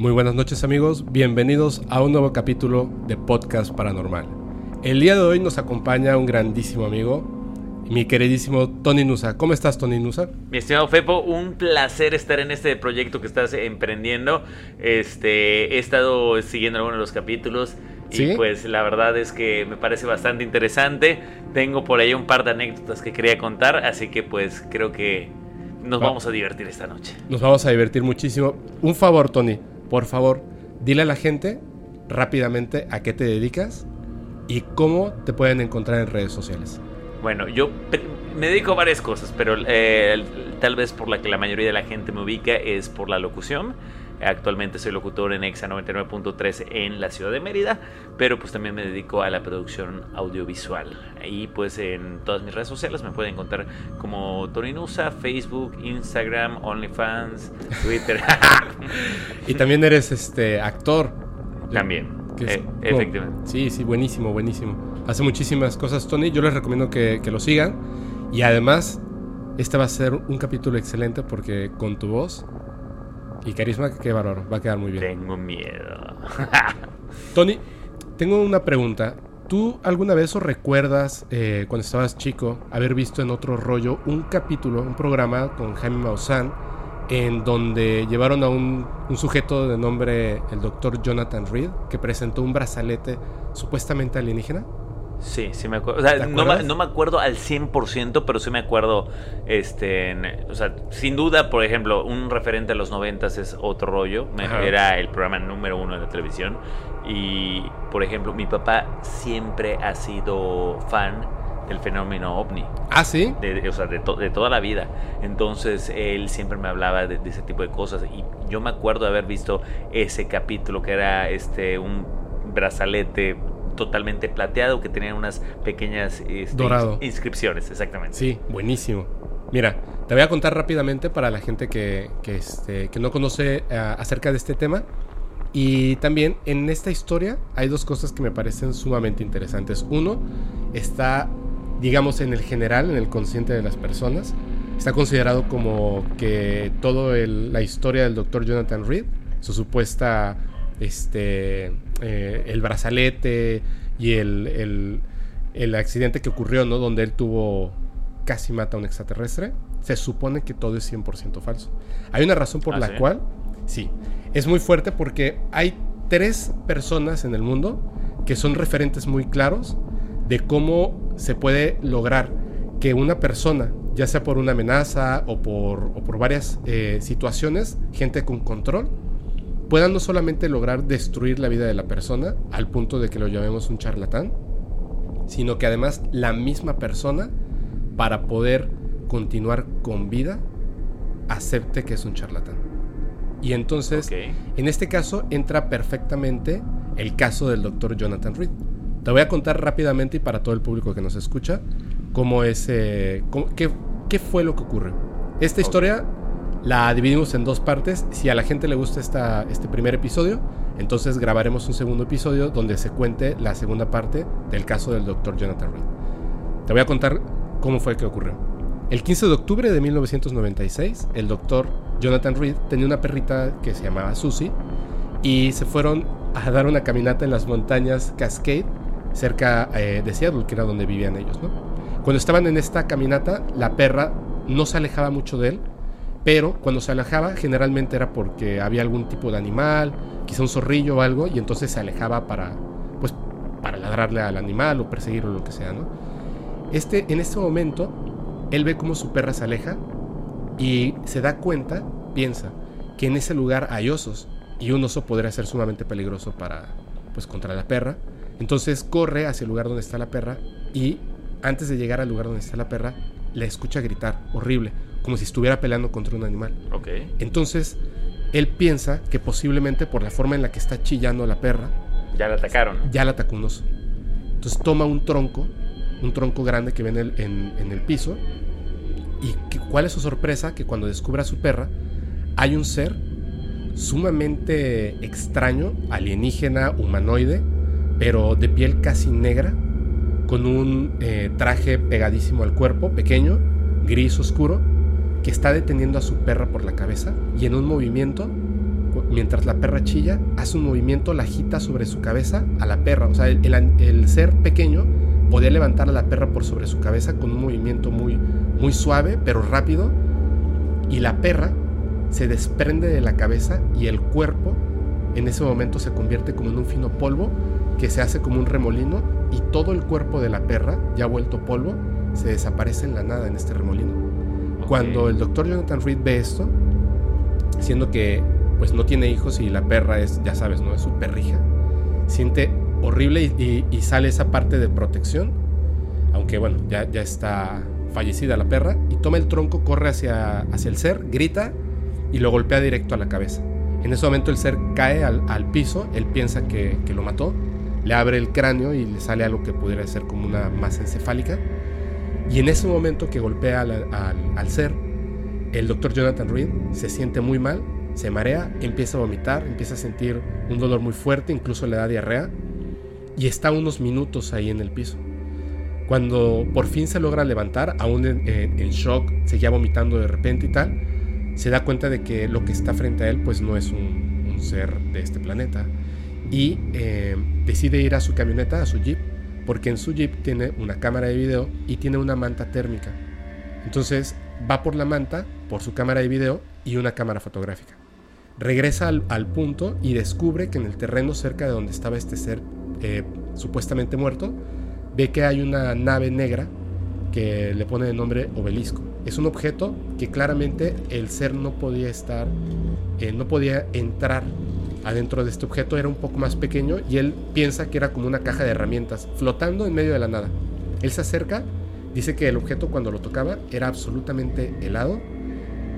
Muy buenas noches amigos, bienvenidos a un nuevo capítulo de Podcast Paranormal. El día de hoy nos acompaña un grandísimo amigo, mi queridísimo Tony Nusa. ¿Cómo estás Tony Nusa? Mi estimado Fepo, un placer estar en este proyecto que estás emprendiendo. Este, he estado siguiendo algunos de los capítulos y pues la verdad es que me parece bastante interesante. Tengo por ahí un par de anécdotas que quería contar, así que pues creo que nos vamos a divertir esta noche. Nos vamos a divertir muchísimo. Un favor, Tony, por favor, dile a la gente rápidamente a qué te dedicas y cómo te pueden encontrar en redes sociales. Bueno, yo me dedico a varias cosas, pero eh, tal vez por la que la mayoría de la gente me ubica es por la locución. Actualmente soy locutor en EXA 99.3 en la ciudad de Mérida, pero pues también me dedico a la producción audiovisual. Y pues en todas mis redes sociales me pueden encontrar como Torinusa, Facebook, Instagram, OnlyFans, Twitter. y también eres este actor. También. Eh, efectivamente. Sí, sí, buenísimo, buenísimo. Hace muchísimas cosas, Tony. Yo les recomiendo que, que lo sigan. Y además, este va a ser un capítulo excelente porque con tu voz y carisma, qué valor, va a quedar muy bien. Tengo miedo. Tony, tengo una pregunta. ¿Tú alguna vez o recuerdas, eh, cuando estabas chico, haber visto en otro rollo un capítulo, un programa con Jaime Maussan, en donde llevaron a un, un sujeto de nombre el doctor Jonathan Reed, que presentó un brazalete supuestamente alienígena? Sí, sí me acuerdo. O sea, no, me acuerdo al 100%, pero sí me acuerdo. Este, o sea, sin duda, por ejemplo, un referente a los 90 es otro rollo. Era el programa número uno de la televisión. Y, por ejemplo, mi papá siempre ha sido fan del fenómeno ovni. Ah, sí. De, o sea, de, de, toda la vida. Entonces, él siempre me hablaba de, ese tipo de cosas. Y yo me acuerdo de haber visto ese capítulo que era este un brazalete totalmente plateado que tenía unas pequeñas este, inscripciones, exactamente. Sí, buenísimo. Mira, te voy a contar rápidamente para la gente que, que, este, que no conoce eh, acerca de este tema. Y también en esta historia hay dos cosas que me parecen sumamente interesantes. Uno, está, digamos, en el general, en el consciente de las personas. Está considerado como que toda la historia del doctor Jonathan Reed, su supuesta este, eh, el brazalete y el, el, accidente que ocurrió, ¿no? Donde él tuvo casi mata a un extraterrestre, se supone que todo es 100% falso. Hay una razón por ¿Ah, la cual, sí, es muy fuerte porque hay tres personas en el mundo que son referentes muy claros de cómo se puede lograr que una persona, ya sea por una amenaza o por, o por varias eh, situaciones, gente con control, puedan no solamente lograr destruir la vida de la persona al punto de que lo llamemos un charlatán, sino que además la misma persona, para poder continuar con vida, acepte que es un charlatán. Y entonces, en este caso, entra perfectamente el caso del doctor Jonathan Reed. Te voy a contar rápidamente y para todo el público que nos escucha, cómo es, eh, qué, fue lo que ocurrió. Esta historia la dividimos en dos partes. Si a la gente le gusta este primer episodio, entonces grabaremos un segundo episodio donde se cuente la segunda parte del caso del Dr. Jonathan Reed. Te voy a contar cómo fue que ocurrió. El 15 de octubre de 1996, el doctor Jonathan Reed tenía una perrita que se llamaba Susie y se fueron a dar una caminata en las montañas Cascade cerca eh, de Seattle, que era donde vivían ellos. Cuando estaban en esta caminata, la perra no se alejaba mucho de él pero cuando se alejaba generalmente era porque había algún tipo de animal, quizá un zorrillo o algo, y entonces se alejaba para, pues, para ladrarle al animal o perseguirlo lo que sea. Este, en este momento, él ve cómo su perra se aleja y se da cuenta, piensa, que en ese lugar hay osos y un oso podría ser sumamente peligroso para, pues, contra la perra. Entonces corre hacia el lugar donde está la perra y antes de llegar al lugar donde está la perra, le escucha gritar, horrible como si estuviera peleando contra un animal. Ok. Entonces, él piensa que posiblemente por la forma en la que está chillando la perra. Ya la atacaron. Ya la atacó un oso. Entonces toma un tronco, un tronco grande que ve en el, en, el piso. ¿Y cuál es su sorpresa? Que cuando descubre a su perra, hay un ser sumamente extraño, alienígena, humanoide, pero de piel casi negra, con un eh, traje pegadísimo al cuerpo, pequeño, gris oscuro, que está deteniendo a su perra por la cabeza y en un movimiento mientras la perra chilla, hace un movimiento, la agita sobre su cabeza a la perra. O sea, el, ser pequeño podía levantar a la perra por sobre su cabeza con un movimiento muy, muy suave, pero rápido. Y la perra se desprende de la cabeza y el cuerpo en ese momento se convierte como en un fino polvo que se hace como un remolino y todo el cuerpo de la perra, ya vuelto polvo, se desaparece en la nada en este remolino. Cuando el doctor Jonathan Reed ve esto, siendo que pues no tiene hijos y la perra es, ya sabes, ¿no? Es su perrija. Siente horrible y, sale esa parte de protección, aunque bueno, ya, ya está fallecida la perra, y toma el tronco, corre hacia, hacia el ser, grita y lo golpea directo a la cabeza. En ese momento el ser cae al, piso, él piensa que, lo mató, le abre el cráneo y le sale algo que pudiera ser como una masa encefálica. Y en ese momento que golpea al, ser, el doctor Jonathan Reed se siente muy mal se marea, empieza a vomitar, empieza a sentir un dolor muy fuerte, incluso le da diarrea y está unos minutos ahí en el piso. Cuando por fin se logra levantar, aún en, shock, seguía vomitando de repente y tal, se da cuenta de que lo que está frente a él pues no es un, ser de este planeta y eh, decide ir a su camioneta, a su jeep, porque en su jeep tiene una cámara de video y tiene una manta térmica. Entonces va por la manta, por su cámara de video y una cámara fotográfica. Regresa al, punto y descubre que en el terreno cerca de donde estaba este ser eh, supuestamente muerto, ve que hay una nave negra que le pone de nombre obelisco. Es un objeto que claramente el ser no podía estar, eh, no podía entrar adentro de este objeto, era un poco más pequeño y él piensa que era como una caja de herramientas flotando en medio de la nada. Él se acerca, dice que el objeto cuando lo tocaba era absolutamente helado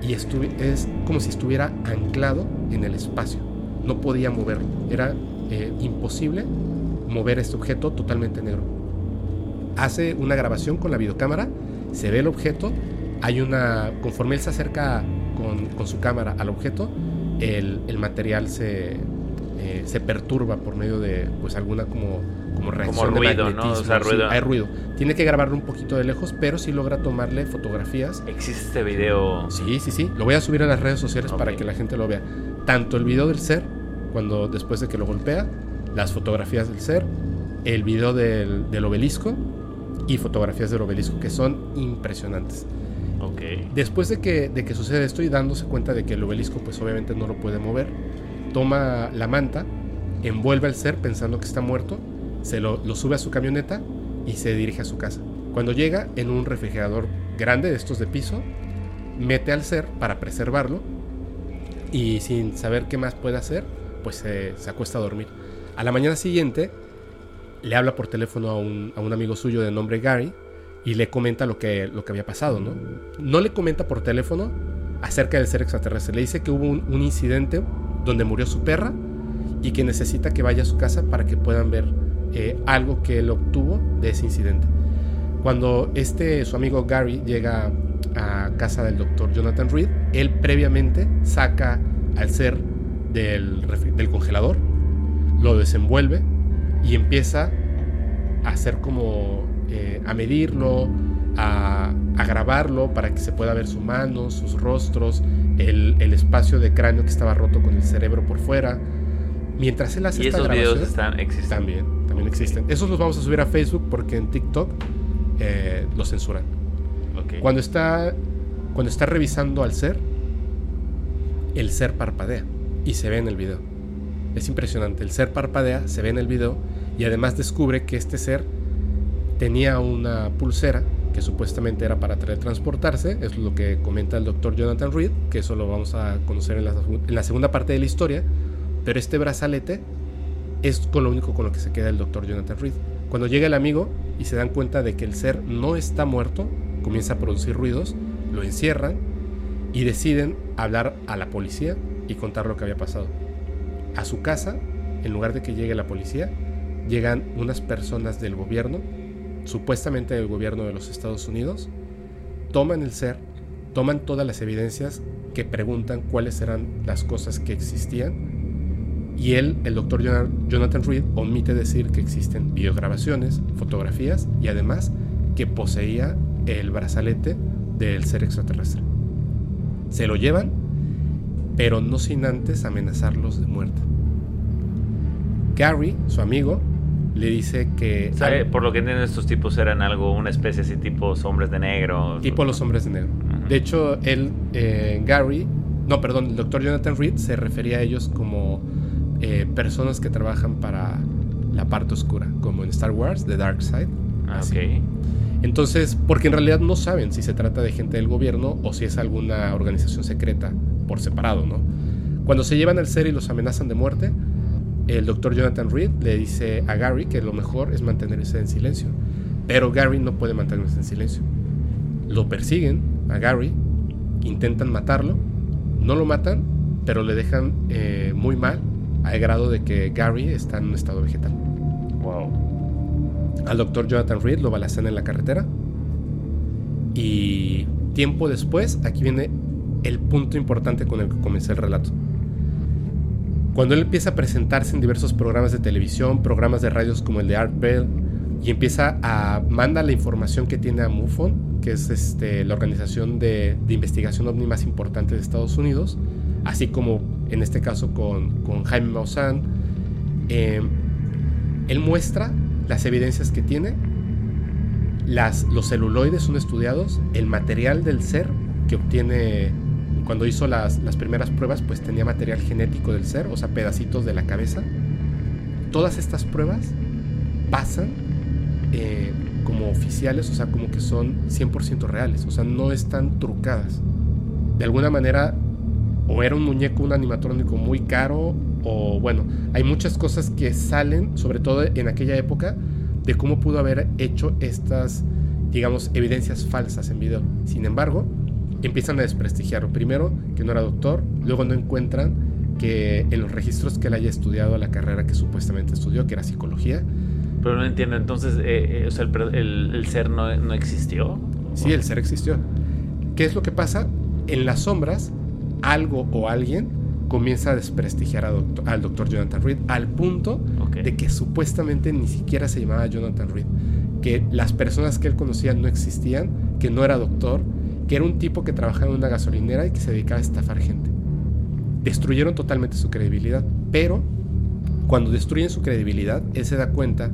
y es como si estuviera anclado en el espacio. No podía moverlo. Era eh, imposible mover este objeto totalmente negro. Hace una grabación con la videocámara, se ve el objeto, hay una, conforme él se acerca con, su cámara al objeto, el, material se, eh, se perturba por medio de pues alguna como como reacción ruido, ¿no? O sea, ruido. hay ruido. Tiene que grabarlo un poquito de lejos, pero sí logra tomarle fotografías. ¿Existe este video? Sí, sí, sí. Lo voy a subir a las redes sociales para que la gente lo vea. Tanto el video del ser, cuando después de que lo golpea, las fotografías del ser, el video del, del obelisco y fotografías del obelisco, que son impresionantes. Después de que, de que sucede esto y dándose cuenta de que el obelisco pues obviamente no lo puede mover, toma la manta, envuelve al ser pensando que está muerto se lo, sube a su camioneta y se dirige a su casa. Cuando llega en un refrigerador grande de estos de piso, mete al ser para preservarlo y sin saber qué más puede hacer, pues se, acuesta a dormir. A la mañana siguiente le habla por teléfono a un, amigo suyo de nombre Gary y le comenta lo que, lo que había pasado, ¿no? No le comenta por teléfono acerca del ser extraterrestre, le dice que hubo un, incidente donde murió su perra y que necesita que vaya a su casa para que puedan ver eh, algo que él obtuvo de ese incidente. Cuando este, su amigo Gary llega a casa del doctor Jonathan Reed, él previamente saca al ser del, del congelador, lo desenvuelve y empieza a hacer como eh, a medirlo, a, a, grabarlo para que se pueda ver su mano, sus rostros, el, el, espacio de cráneo que estaba roto con el cerebro por fuera. Mientras él hace ¿Y esta esos grabación, videos están, existen? También también existen. Esos los vamos a subir a Facebook porque en TikTok eh, los censuran. Cuando, está, cuando está revisando al ser, el ser parpadea y se ve en el video. Es impresionante. El ser parpadea, se ve en el video y además descubre que este ser tenía una pulsera que supuestamente era para teletransportarse, es lo que comenta el doctor Jonathan Reed, que eso lo vamos a conocer en la, en la segunda parte de la historia, pero este brazalete es con lo único con lo que se queda el doctor Jonathan Reed. Cuando llega el amigo y se dan cuenta de que el ser no está muerto, comienza a producir ruidos, lo encierran y deciden hablar a la policía y contar lo que había pasado. A su casa, en lugar de que llegue la policía, llegan unas personas del gobierno, supuestamente del gobierno de los Estados Unidos, toman el ser, toman todas las evidencias que preguntan cuáles eran las cosas que existían y él, el doctor Jonathan Reed, omite decir que existen videograbaciones, fotografías y además que poseía el brazalete del ser extraterrestre. Se lo llevan pero no sin antes amenazarlos de muerte. Gary, su amigo, le dice que... por lo que entienden estos tipos eran algo, una especie así tipo hombres de negro. Tipo los hombres de negro. De hecho, él, eh, Gary, no, perdón, el doctor Jonathan Reed se refería a ellos como eh, personas que trabajan para la parte oscura, como en Star Wars, The Dark Side. Ah, ok. Entonces, porque en realidad no saben si se trata de gente del gobierno o si es alguna organización secreta por separado, ¿no? Cuando se llevan al ser y los amenazan de muerte, el doctor Jonathan Reed le dice a Gary que lo mejor es mantenerse en silencio. Pero Gary no puede mantenerse en silencio. Lo persiguen a Gary, intentan matarlo, no lo matan, pero le dejan eh, muy mal, al grado de que Gary está en un estado vegetal. Wow. Al doctor Jonathan Reed lo balacean en la carretera. Y tiempo después, aquí viene el punto importante con el que comencé el relato. Cuando él empieza a presentarse en diversos programas de televisión, programas de radios como el de Art Bell, y empieza a manda la información que tiene a MUFON, que es este, la organización de, investigación ovni más importante de Estados Unidos, así como en este caso con, Jaime Maussan, em, él muestra las evidencias que tiene, los celuloides son estudiados, el material del ser que obtiene cuando hizo las, primeras pruebas, pues tenía material genético del ser, o sea, pedacitos de la cabeza. Todas estas pruebas pasan eh, como oficiales, o sea, como que son 100% reales, o sea, no están trucadas. De alguna manera, o era un muñeco, un animatrónico muy caro, o bueno, hay muchas cosas que salen, sobre todo en aquella época, de cómo pudo haber hecho estas, digamos, evidencias falsas en video. Sin embargo, empiezan a desprestigiarlo. Primero, que no era doctor, luego no encuentran que en los registros que él haya estudiado la carrera que supuestamente estudió, que era psicología. Pero no entiendo, entonces, eh, eh, el, ser no, no, existió. Sí, el ser existió. ¿Qué es lo que pasa? En las sombras, algo o alguien comienza a desprestigiar al doctor Jonathan Reed al punto de que supuestamente ni siquiera se llamaba Jonathan Reed, que las personas que él conocía no existían, que no era doctor, que era un tipo que trabajaba en una gasolinera y que se dedicaba a estafar gente. Destruyeron totalmente su credibilidad, pero cuando destruyen su credibilidad, él se da cuenta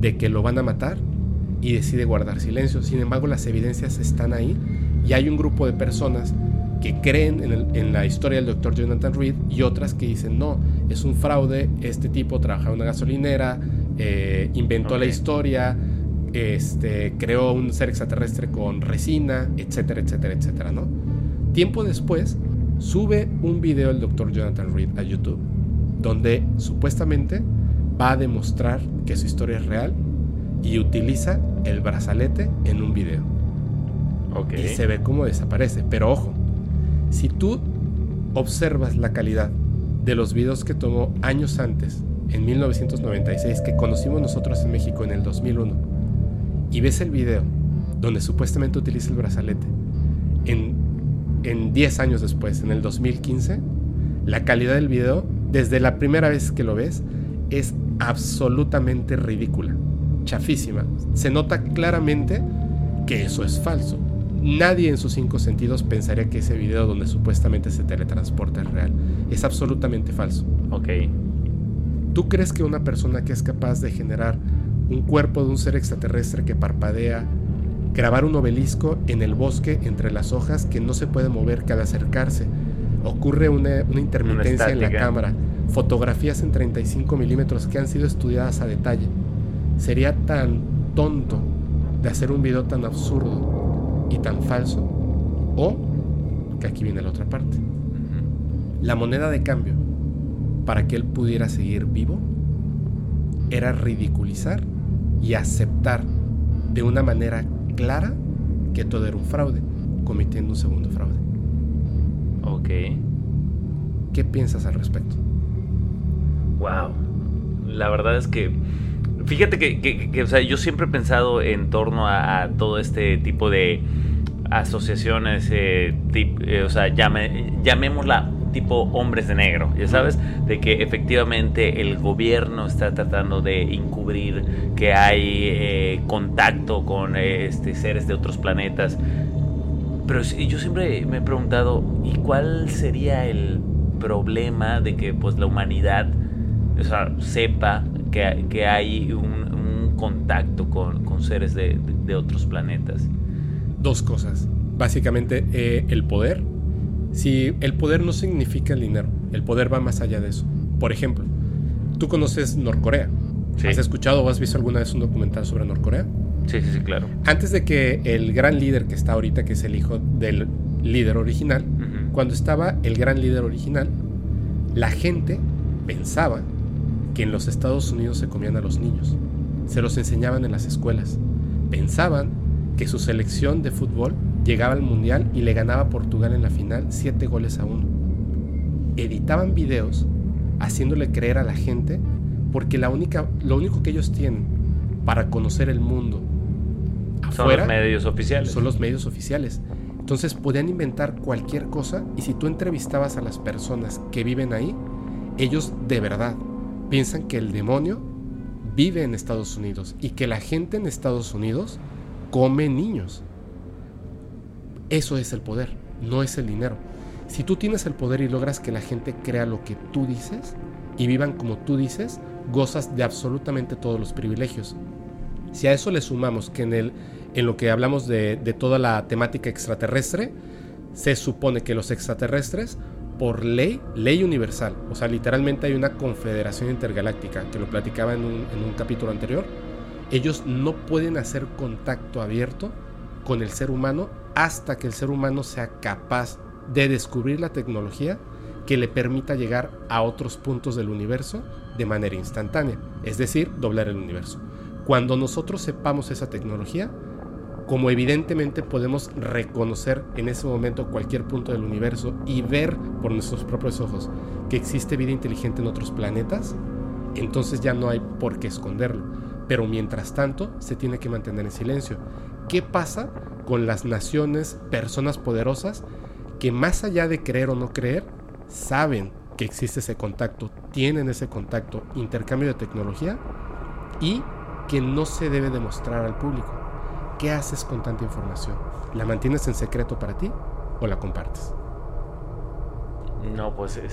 de que lo van a matar y decide guardar silencio. Sin embargo, las evidencias están ahí y hay un grupo de personas que creen en, la historia del doctor Jonathan Reed y otras que dicen, no, es un fraude, este tipo trabajaba en una gasolinera, eh, inventó la historia, este, creó un ser extraterrestre con resina, etcétera, etcétera, etcétera, ¿no? Tiempo después, sube un video el doctor Jonathan Reed a YouTube, donde supuestamente va a demostrar que su historia es real y utiliza el brazalete en un video. Y se ve cómo desaparece. Pero ojo, si tú observas la calidad de los videos que tomó años antes, en 1996, que conocimos nosotros en México en el 2001, y ves el video donde supuestamente utiliza el brazalete, en, en 10 años después, en el 2015, la calidad del video, desde la primera vez que lo ves, es absolutamente ridícula, chafísima. Se nota claramente que eso es falso. Nadie en sus cinco sentidos pensaría que ese video donde supuestamente se teletransporta es real. Es absolutamente falso. Ok. ¿Tú crees que una persona que es capaz de generar un cuerpo de un ser extraterrestre que parpadea, grabar un obelisco en el bosque entre las hojas que no se puede mover que al acercarse ocurre una, intermitencia en la cámara, fotografías en 35 milímetros que han sido estudiadas a detalle. Sería tan tonto de hacer un video tan absurdo y tan falso, o que aquí viene la otra parte. La moneda de cambio para que él pudiera seguir vivo era ridiculizar y aceptar de una manera clara que todo era un fraude, cometiendo un segundo fraude. Ok. ¿Qué piensas al respecto? Wow. La verdad es que. Fíjate que, o sea, yo siempre he pensado en torno a, todo este tipo de asociaciones, eh, eh, o sea, llame, llamémosla tipo hombres de negro, ya sabes, de que efectivamente el gobierno está tratando de encubrir que hay eh, contacto con este, seres de otros planetas. Pero yo siempre me he preguntado, ¿y cuál sería el problema de que pues la humanidad o sea, sepa que, que hay un, contacto con, con seres de, de, otros planetas? Dos cosas. Básicamente eh, el poder. Si el poder no significa el dinero, el poder va más allá de eso. Por ejemplo, tú conoces Norcorea. ¿Has escuchado o has visto alguna vez un documental sobre Norcorea? Sí, sí, sí, claro. Antes de que el gran líder que está ahorita, que es el hijo del líder original, cuando estaba el gran líder original, la gente pensaba que en los Estados Unidos se comían a los niños. Se los enseñaban en las escuelas. Pensaban que su selección de fútbol llegaba al mundial y le ganaba a Portugal en la final 7 goles a 1. Editaban videos haciéndole creer a la gente porque la única, lo único que ellos tienen para conocer el mundo son los medios oficiales. Son los medios oficiales. Entonces podían inventar cualquier cosa y si tú entrevistabas a las personas que viven ahí, ellos de verdad piensan que el demonio vive en Estados Unidos y que la gente en Estados Unidos come niños. Eso es el poder, no es el dinero. Si tú tienes el poder y logras que la gente crea lo que tú dices y vivan como tú dices, gozas de absolutamente todos los privilegios. Si a eso le sumamos que en, el, en lo que hablamos de, toda la temática extraterrestre, se supone que los extraterrestres, por ley, ley universal, o sea, literalmente hay una confederación intergaláctica, que lo platicaba en un capítulo anterior, ellos no pueden hacer contacto abierto con el ser humano hasta que el ser humano sea capaz de descubrir la tecnología que le permita llegar a otros puntos del universo de manera instantánea, es decir, doblar el universo. Cuando nosotros sepamos esa tecnología, como evidentemente podemos reconocer en ese momento cualquier punto del universo y ver por nuestros propios ojos que existe vida inteligente en otros planetas, entonces ya no hay por qué esconderlo. Pero mientras tanto, se tiene que mantener en silencio. ¿Qué pasa con las naciones, personas poderosas, que más allá de creer o no creer, saben que existe ese contacto, tienen ese contacto, intercambio de tecnología y que no se debe demostrar al público. ¿Qué haces con tanta información? ¿La mantienes en secreto para ti o la compartes? No, pues eh,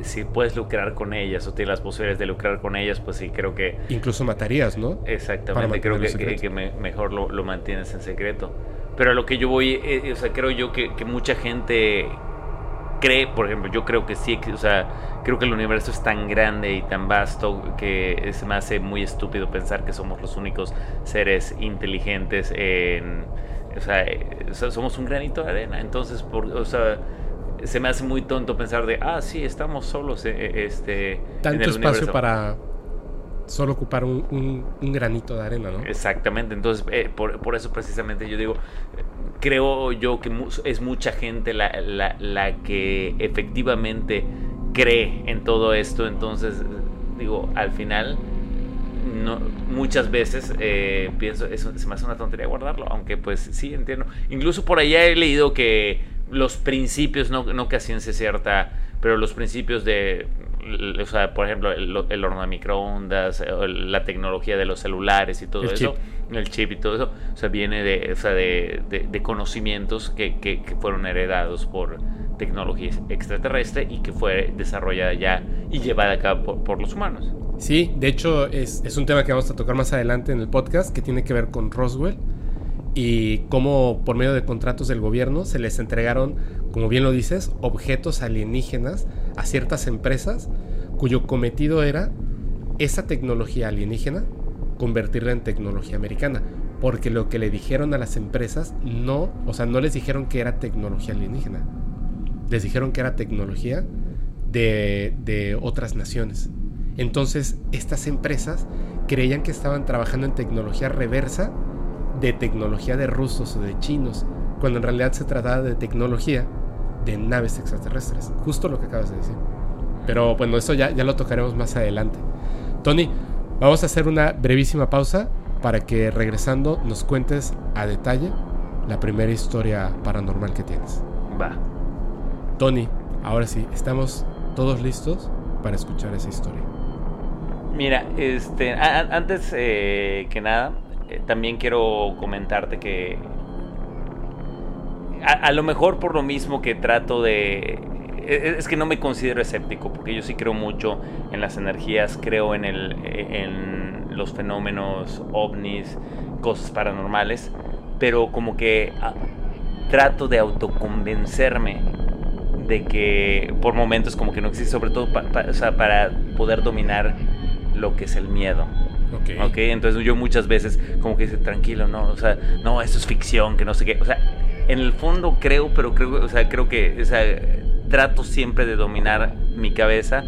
si, puedes lucrar con ellas o tienes las posibilidades de lucrar con ellas, pues sí, creo que... Incluso matarías, ¿no? Exactamente, creo que, mejor lo, mantienes en secreto. Pero a lo que yo voy, eh, o sea, creo yo que, que mucha gente cree, por ejemplo, yo creo que sí, o sea, creo que el universo es tan grande y tan vasto que se me hace muy estúpido pensar que somos los únicos seres inteligentes en, o sea, eh, somos un granito de arena, entonces, por, o sea, se me hace muy tonto pensar de, ah, sí, estamos solos, eh, este, tanto espacio para solo ocupar un, granito de arena, ¿no? Exactamente, entonces eh, por, eso precisamente yo digo, creo yo que es mucha gente la, la, que efectivamente cree en todo esto, entonces digo, al final no, muchas veces eh, pienso, eso se me hace una tontería guardarlo, aunque pues sí entiendo. Incluso por allá he leído que los principios, no, no que a ciencia cierta, pero los principios de o sea, por ejemplo, el, horno de microondas, la tecnología de los celulares y todo eso, el chip y todo eso, o sea, viene de, o sea, de, de, conocimientos que, que, fueron heredados por tecnología extraterrestre y que fue desarrollada ya y llevada a cabo por, los humanos. Sí, de hecho es, es un tema que vamos a tocar más adelante en el podcast que tiene que ver con Roswell y cómo por medio de contratos del gobierno se les entregaron, como bien lo dices, objetos alienígenas a ciertas empresas cuyo cometido era esa tecnología alienígena convertirla en tecnología americana. Porque lo que le dijeron a las empresas no, o sea, no les dijeron que era tecnología alienígena. Les dijeron que era tecnología de, de otras naciones. Entonces, estas empresas creían que estaban trabajando en tecnología reversa de tecnología de rusos o de chinos, cuando en realidad se trataba de tecnología de naves extraterrestres. Justo lo que acabas de decir. Pero bueno, eso ya, ya lo tocaremos más adelante. Tony, vamos a hacer una brevísima pausa para que regresando nos cuentes a detalle la primera historia paranormal que tienes. Va. Tony, ahora sí, estamos todos listos para escuchar esa historia. Mira, este, antes eh, que nada, eh, también quiero comentarte que a, lo mejor por lo mismo que trato de e, es que no me considero escéptico, porque yo sí creo mucho en las energías, creo en, el, en los fenómenos ovnis, cosas paranormales, pero como que ah, trato de autoconvencerme de que por momentos como que no existe, sobre todo para poder dominar lo que es el miedo. ok, entonces yo muchas veces como que dice, tranquilo, no, o sea, no, esto es ficción, que no sé qué, o sea, en el fondo creo, pero creo, o sea, creo que, o sea, trato siempre de dominar mi cabeza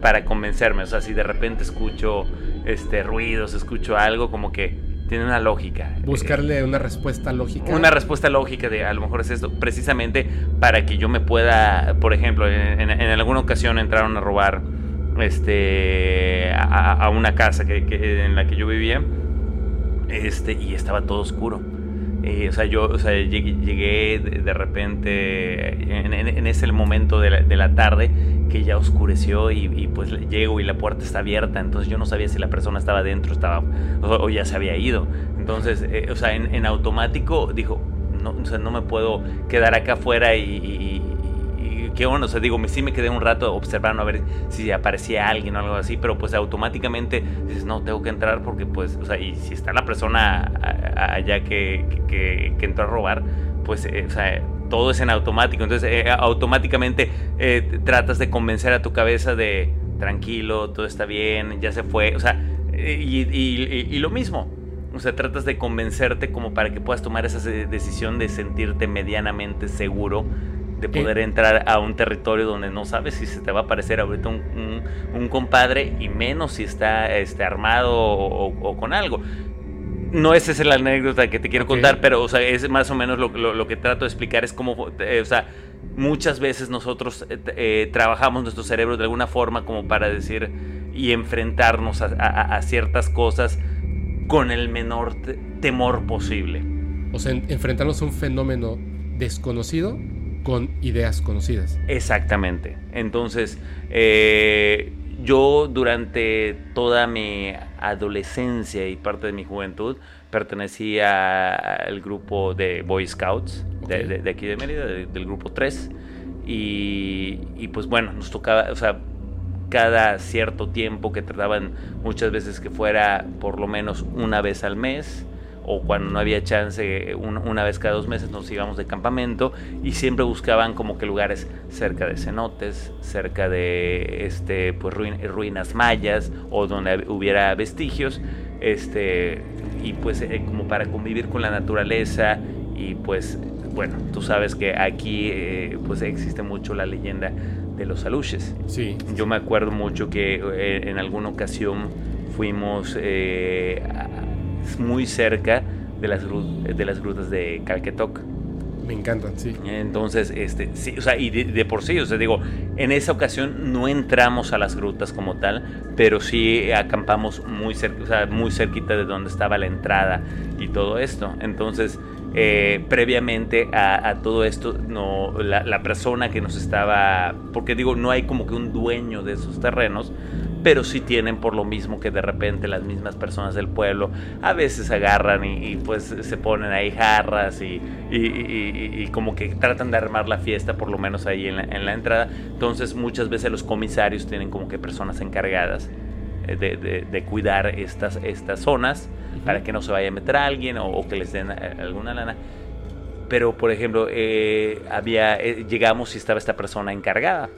para convencerme, o sea, si de repente escucho este ruidos, escucho algo como que tiene una lógica. Buscarle una respuesta lógica. Una respuesta lógica de a lo mejor es esto, precisamente para que yo me pueda, por ejemplo, en, alguna ocasión entraron a robar este a, una casa que, en la que yo vivía este y estaba todo oscuro eh, o sea, yo o sea, llegué, de, repente en, ese momento de la, tarde que ya oscureció y, pues llego y la puerta está abierta, entonces yo no sabía si la persona estaba dentro estaba, o, ya se había ido. Entonces, eh, o sea, en, automático dijo, no, o sea, no me puedo quedar acá afuera y, qué bueno, o sea, digo, sí me quedé un rato observando a ver si aparecía alguien o algo así, pero pues automáticamente dices, no, tengo que entrar porque pues, o sea, y si está la persona allá que, que, entró a robar, pues, eh, o sea, todo es en automático, entonces eh, automáticamente eh, tratas de convencer a tu cabeza de, tranquilo, todo está bien, ya se fue, o sea, y lo mismo, o sea, tratas de convencerte como para que puedas tomar esa decisión de sentirte medianamente seguro de poder entrar a un territorio donde no sabes si se te va a aparecer ahorita un, un, compadre y menos si está este, armado o, con algo. No esa es la anécdota que te quiero contar, pero o sea, es más o menos lo, lo, que trato de explicar, es como, eh, o sea, muchas veces nosotros eh, eh, trabajamos nuestro cerebro de alguna forma como para decir y enfrentarnos a, a, ciertas cosas con el menor temor posible. O sea, enfrentarnos a un fenómeno desconocido con ideas conocidas. Exactamente. Entonces, eh, yo durante toda mi adolescencia y parte de mi juventud pertenecía al grupo de Boy Scouts de, aquí de Mérida, del grupo 3. Y, y, pues bueno, nos tocaba, o sea, cada cierto tiempo que trataban muchas veces que fuera por lo menos una vez al mes o cuando no había chance, una vez cada dos meses nos íbamos de campamento y siempre buscaban como que lugares cerca de cenotes, cerca de este, pues, ruinas mayas o donde hubiera vestigios, este, y pues eh, como para convivir con la naturaleza y pues bueno, tú sabes que aquí eh, pues existe mucho la leyenda de los aluches. Sí. Yo me acuerdo mucho que eh, en alguna ocasión fuimos muy cerca de las, de las grutas de Calquetoc. Me encantan, sí. Entonces, este, sí, o sea, y de, por sí, o sea, digo, en esa ocasión no entramos a las grutas como tal, pero sí acampamos muy cerca, o sea, muy cerquita de donde estaba la entrada y todo esto. Entonces, eh, previamente a, todo esto, no, la, la, persona que nos estaba, porque digo, no hay como que un dueño de esos terrenos, pero sí tienen por lo mismo que de repente las mismas personas del pueblo a veces agarran y, pues se ponen ahí jarras y, y, como que tratan de armar la fiesta por lo menos ahí en la, entrada. Entonces muchas veces los comisarios tienen como que personas encargadas eh, de, cuidar estas, estas zonas para que no se vaya a meter a alguien o, que les den eh, alguna lana. Pero por ejemplo eh, había llegamos y estaba esta persona encargada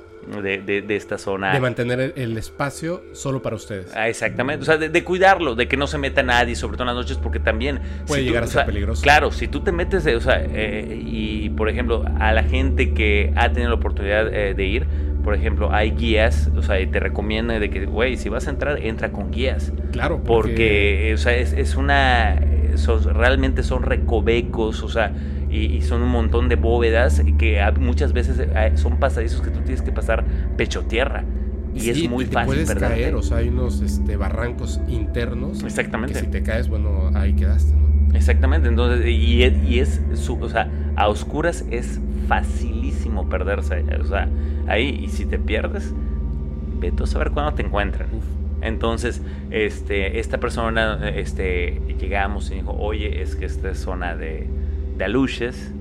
de, esta zona. De mantener el, espacio solo para ustedes. Ah, exactamente, o sea, de, cuidarlo, de que no se meta nadie, sobre todo en las noches, porque también... Puede llegar a ser peligroso. Claro, si tú te metes, o sea, eh, y por ejemplo, a la gente que ha tenido la oportunidad eh, de ir, por ejemplo, hay guías, o sea, y te recomiendo de que, güey, si vas a entrar, entra con guías. Claro, porque, o sea, es, es una, realmente son recovecos, o sea, y, son un montón de bóvedas que muchas veces eh, son pasadizos que tú tienes que pasar pecho tierra. Y es muy te fácil puedes caer, o sea, hay unos este, barrancos internos. Exactamente. Que si te caes, bueno, ahí quedaste, ¿no? Exactamente, entonces, y, y es, su, o sea, a oscuras es facilísimo perderse, o sea, ahí, y si te pierdes, vete a saber cuándo te encuentran. Entonces, este, esta persona, este, llegamos y dijo, oye, es que esta es zona de, de aluches.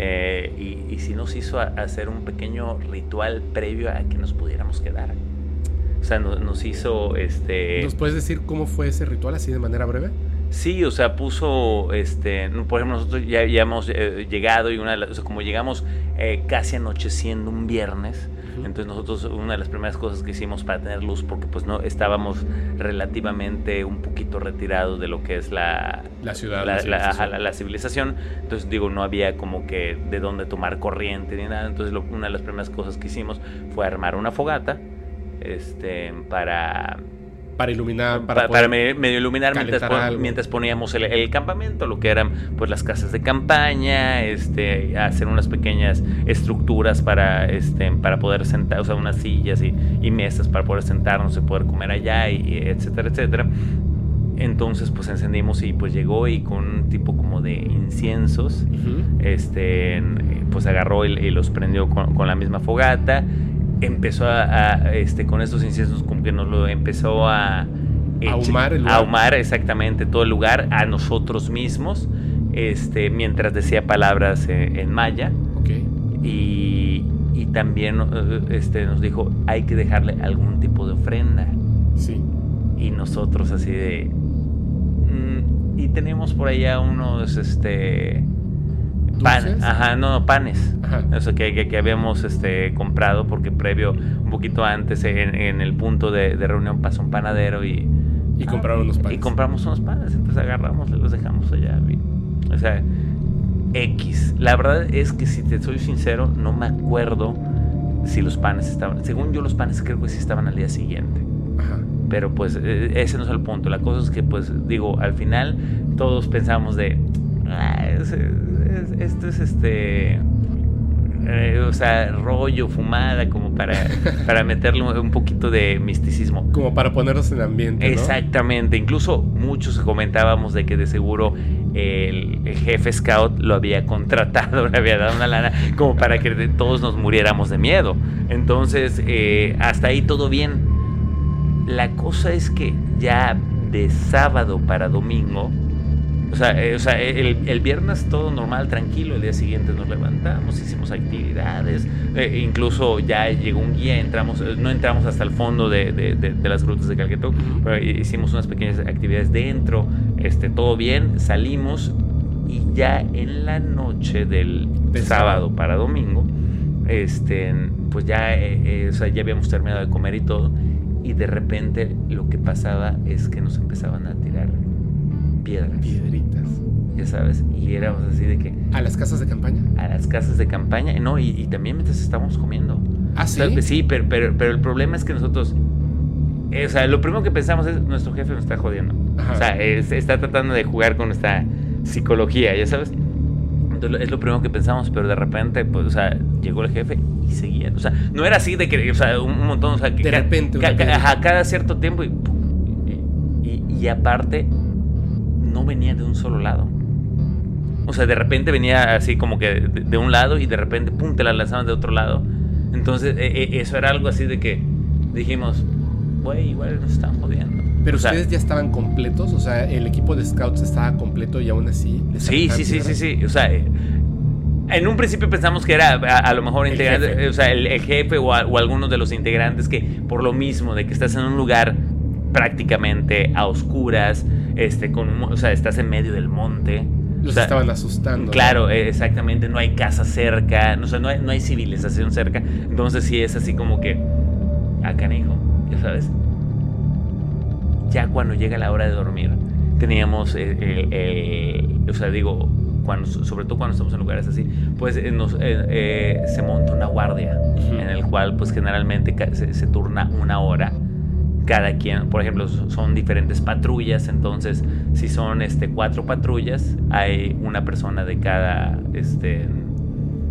Eh, y, si nos hizo hacer un pequeño ritual previo a que nos pudiéramos quedar. O sea, nos hizo este. ¿Nos puedes decir cómo fue ese ritual así de manera breve? Sí, o sea, puso, este, por ejemplo, nosotros ya, hemos eh, llegado y una, o sea, como llegamos eh, casi anocheciendo un viernes, entonces nosotros una de las primeras cosas que hicimos para tener luz, porque pues no estábamos relativamente un poquito retirados de lo que es la, la ciudad, la, la, civilización. entonces digo, no había como que de dónde tomar corriente ni nada, entonces una de las primeras cosas que hicimos fue armar una fogata, este, para para iluminar para, medio iluminar mientras, poníamos el, campamento lo que eran pues las casas de campaña este hacer unas pequeñas estructuras para este para poder sentar o sea unas sillas y, mesas para poder sentarnos y poder comer allá y, etcétera etcétera. Entonces pues encendimos y pues llegó y con un tipo como de inciensos este pues agarró y, los prendió con, con la misma fogata empezó a, este, con estos inciensos como que nos lo empezó a ahumar, el ahumar exactamente todo el lugar a nosotros mismos, este, mientras decía palabras en maya. Y, y, también eh, este, nos dijo, hay que dejarle algún tipo de ofrenda. Sí. Y nosotros así de... Mm, y tenemos por allá unos, este Pan, ajá, no, panes. Eso que, que, habíamos este, comprado porque previo, un poquito antes, en, el punto de, reunión pasó un panadero y... Y compraron unos panes. Y compramos unos panes, entonces agarramos y los dejamos allá. o sea, X. La verdad es que si te soy sincero, no me acuerdo si los panes estaban... Según yo, los panes creo que sí estaban al día siguiente. Ajá. Pero pues e, ese no es el punto. La cosa es que, pues, digo, al final todos pensamos de... Ah, esto es este. Eh, o sea, rollo, fumada, como para, para meterle un poquito de misticismo. Como para ponernos en ambiente. Exactamente. Incluso muchos comentábamos de que de seguro el, jefe scout lo había contratado, le había dado una lana como para que todos nos muriéramos de miedo. Entonces, eh, hasta ahí todo bien. La cosa es que ya de sábado para domingo, o sea, eh, o sea el, viernes todo normal, tranquilo, el día siguiente nos levantamos, hicimos actividades, eh, incluso ya llegó un guía, entramos, eh, no entramos hasta el fondo de, de, las grutas de Calquetó, pero hicimos unas pequeñas actividades dentro, este, todo bien, salimos y ya en la noche del sábado. para domingo, este, pues ya, o sea, ya habíamos terminado de comer y todo, y de repente lo que pasaba es que nos empezaban a tirar piedras. Piedritas. Ya sabes, y éramos así de que... ¿A las casas de campaña? A las casas de campaña, no, y, también mientras estábamos comiendo. Ah, sí. sí, pero, pero, el problema es que nosotros... Eh, o sea, lo primero que pensamos es, nuestro jefe nos está jodiendo. O sea, está tratando de jugar con nuestra psicología, ya sabes. Entonces es lo primero que pensamos, pero de repente, pues, o sea, llegó el jefe y seguía. O sea, no era así de que, o sea, un, montón, o sea, que de repente, cada cierto tiempo y, y, y, aparte no venía de un solo lado. O sea, de repente venía así como que de, un lado y de repente, pum, te la lanzaban de otro lado. Entonces, e, e, eso era algo así de que dijimos, güey, igual nos están jodiendo. Pero ustedes ya estaban completos, o sea, el equipo de scouts estaba completo y aún así. Sí, sí, sí, sí, sí. O sea, en un principio pensamos que era a, lo mejor integrante, o sea, el, jefe o, o, algunos de los integrantes que por lo mismo de que estás en un lugar prácticamente a oscuras, este, con, o sea, estás en medio del monte. Los estaban asustando. Claro, e, exactamente, no hay casa cerca, o sea, no hay, no hay civilización cerca. Entonces sí es así como que, acá canijo, ya sabes. Ya cuando llega la hora de dormir, teníamos, o sea, digo, cuando, sobre todo cuando estamos en lugares así, pues eh, nos, eh, eh, se monta una guardia, en el cual pues generalmente se, se turna una hora cada quien, por ejemplo, son diferentes patrullas, entonces si son este cuatro patrullas, hay una persona de cada este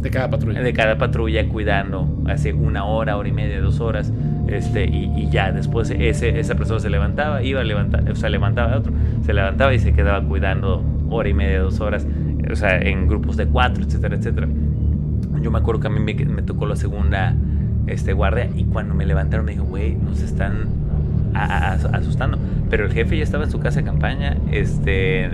de cada patrulla. De cada patrulla cuidando hace una hora, hora y media, dos horas, este y, ya después ese, esa persona se levantaba, iba a levantar, o sea, levantaba otro, se levantaba y se quedaba cuidando hora y media, dos horas, o sea, en grupos de cuatro, etcétera, etcétera. Yo me acuerdo que a mí me, me tocó la segunda este, guardia y cuando me levantaron me dijo, güey, nos están asustando. Pero el jefe ya estaba en su casa de campaña, este,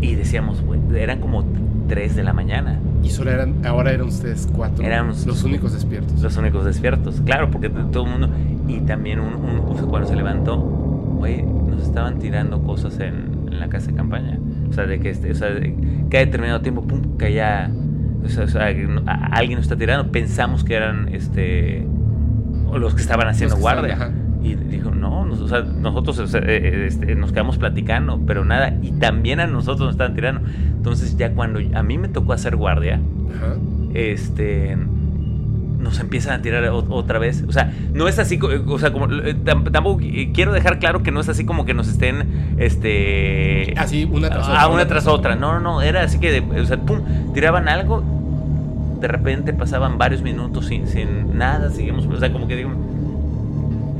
y decíamos, eran como 3 de la mañana. Y solo eran, ahora eran ustedes cuatro. Éramos los únicos despiertos. Los únicos despiertos, claro, porque todo el mundo. Y también un, un- cuando se levantó, güey, nos estaban tirando cosas en, en la casa de campaña. O sea, de que este, o sea, de- cada determinado tiempo, pum, caía. O sea, o sea, que no- a- alguien nos está tirando. Pensamos que eran este. los que estaban haciendo que guardia. ajá. Y dijo, no, nos- o sea, nosotros o sea, eh, este, nos quedamos platicando, pero nada. Y también a nosotros nos estaban tirando. Entonces, ya cuando a mí me tocó hacer guardia, Ajá. este nos empiezan a tirar otra vez. O sea, no es así, o sea, como eh, tam- tampoco eh, quiero dejar claro que no es así como que nos estén este Así, una tras ah, otra. una tras otra. No, no, no, era así que o sea, pum, tiraban algo, de repente pasaban varios minutos sin, sin nada, seguimos, o sea, como que digo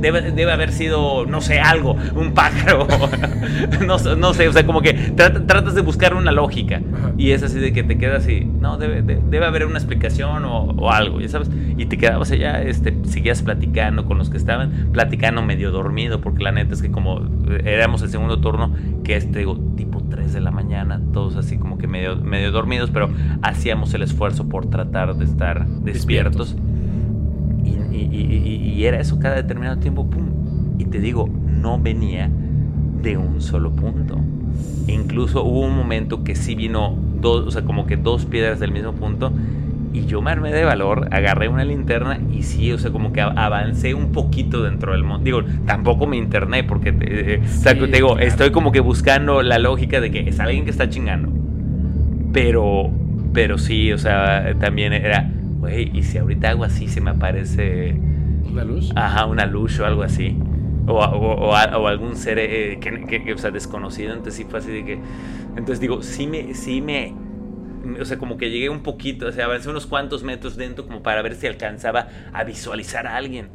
Debe, debe haber sido, no sé, algo, un pájaro. no, sé- no sé, o sea, como que trat- tratas de buscar una lógica. Y es así de que te quedas así, no, debe, de- debe haber una explicación o, o algo, ya sabes. Y te quedabas allá, este, seguías platicando con los que estaban, platicando medio dormido, porque la neta es que como eh, éramos el segundo turno, que es, te digo, tipo 3 de la mañana, todos así como que medio, medio dormidos, pero hacíamos el esfuerzo por tratar de estar despiertos. Y, y- y- y- y era eso cada determinado tiempo, pum. Y te digo, no venía de un solo punto. Incluso hubo un momento que sí vino dos, o sea, como que dos piedras del mismo punto. Y yo me armé de valor, agarré una linterna y sí, o sea, como que avancé un poquito dentro del monte. Digo, tampoco me interné porque, te, eh, o sea, te digo, claro. estoy como que buscando la lógica de que es alguien que está chingando. Pero, pero sí, o sea, también era, güey, y si ahorita hago así se me aparece, Una luz. ajá, una luz o algo así. O, o- o algún ser eh, que, que- que, o sea, desconocido. Entonces sí fue así de que. Entonces digo, sí me, sí me. O sea, como que llegué un poquito, o sea, avancé unos cuantos metros dentro como para ver si alcanzaba a visualizar a alguien.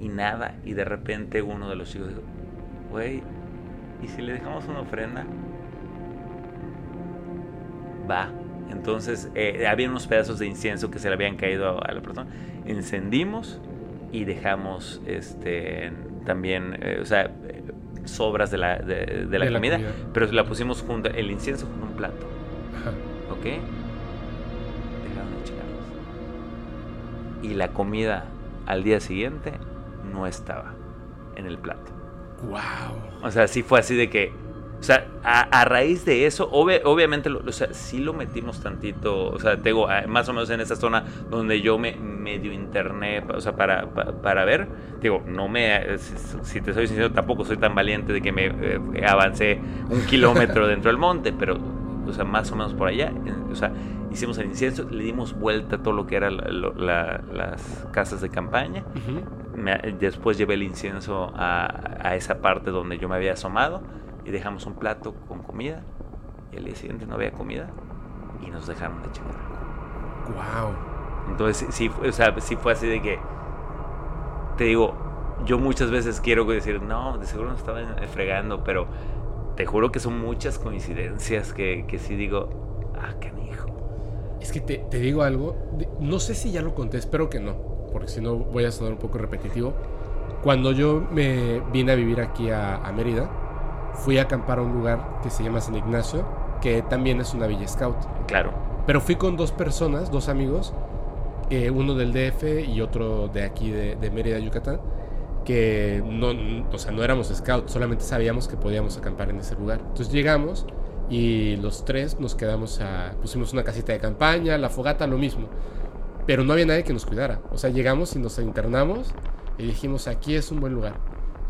Y nada. Y de repente uno de los chicos dijo, güey, ¿y si le dejamos una ofrenda? Va. Entonces, eh, había unos pedazos de incienso que se le habían caído a, a la persona. Encendimos y dejamos este también, eh, o sea, sobras de la, de, de la De la comida, pero la pusimos junto, el incienso con un plato, Ajá. ¿ok? Dejaron de chingarnos. Y la comida al día siguiente no estaba en el plato. Wow. O sea, sí fue así de que. O sea, a, a raíz de eso, obvi- obviamente, lo, o sea, sí lo metimos tantito. O sea, te digo, ah, más o menos en esa zona donde yo me medio interné, o sea, para, pa- para ver. Digo, no me. Si, te soy sincero, tampoco soy tan valiente de que me eh, avancé un kilómetro dentro del monte, pero, o sea, más o menos por allá. en- O sea, hicimos el incienso, le dimos vuelta a todo lo que eran las casas de campaña. Ujú. Me- después llevé el incienso a, a esa parte donde yo me había asomado y dejamos un plato con comida. Y el día siguiente no había comida y nos dejaron de chingar. Wow. Entonces, sí, o sea, sí fue así de que, te digo, yo muchas veces quiero decir, no, de seguro nos estaban fregando, pero te juro que son muchas coincidencias que, que sí digo, ah, canijo. Es que te, te digo algo, no sé si ya lo conté, espero que no, porque si no voy a sonar un poco repetitivo. Cuando yo me vine a vivir aquí a, a Mérida, fui a acampar a un lugar que se llama San Ignacio, que también es una villa scout. Claro, Pero fui con dos personas, dos amigos, eh, uno del DF y otro de aquí de, de Mérida, Yucatán, que no, o sea, no éramos scouts, solamente sabíamos que podíamos acampar en ese lugar. Entonces llegamos y los tres nos quedamos a, pusimos una casita de campaña, la fogata, lo mismo. Pero no había nadie que nos cuidara. O sea, llegamos y nos internamos y dijimos, aquí es un buen lugar.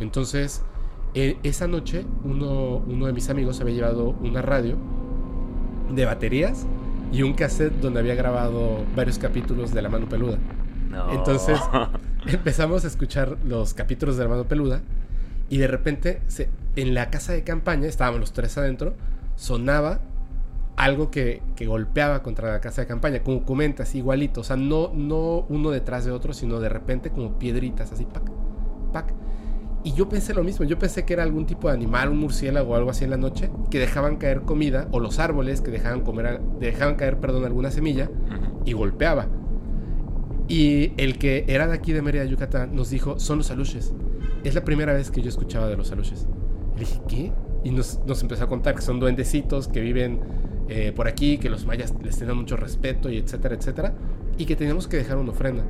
Entonces, eh, esa noche uno, uno de mis amigos había llevado una radio de baterías y un cassette donde había grabado varios capítulos de La Mano Peluda. no. Entonces empezamos a escuchar los capítulos de La Mano Peluda y de repente se- en la casa de campaña, estábamos los tres adentro, sonaba algo que, que golpeaba contra la casa de campaña, como comentas, igualito, o sea, no, no uno detrás de otro, sino de repente como piedritas, así, pac, pac. Y yo pensé lo mismo, yo pensé que era algún tipo de animal, un murciélago o algo así en la noche, que dejaban caer comida, o los árboles que dejaban, comer, dejaban caer, perdón, alguna semilla, y golpeaba. Y el que era de aquí de Mérida, Yucatán, nos dijo, son los aluches. Es la primera vez que yo escuchaba de los aluches. Y dije, ¿qué? Y nos, nos empezó a contar que son duendecitos que viven eh, por aquí, que los mayas les tenían mucho respeto y etcétera, etcétera, y que teníamos que dejar una ofrenda.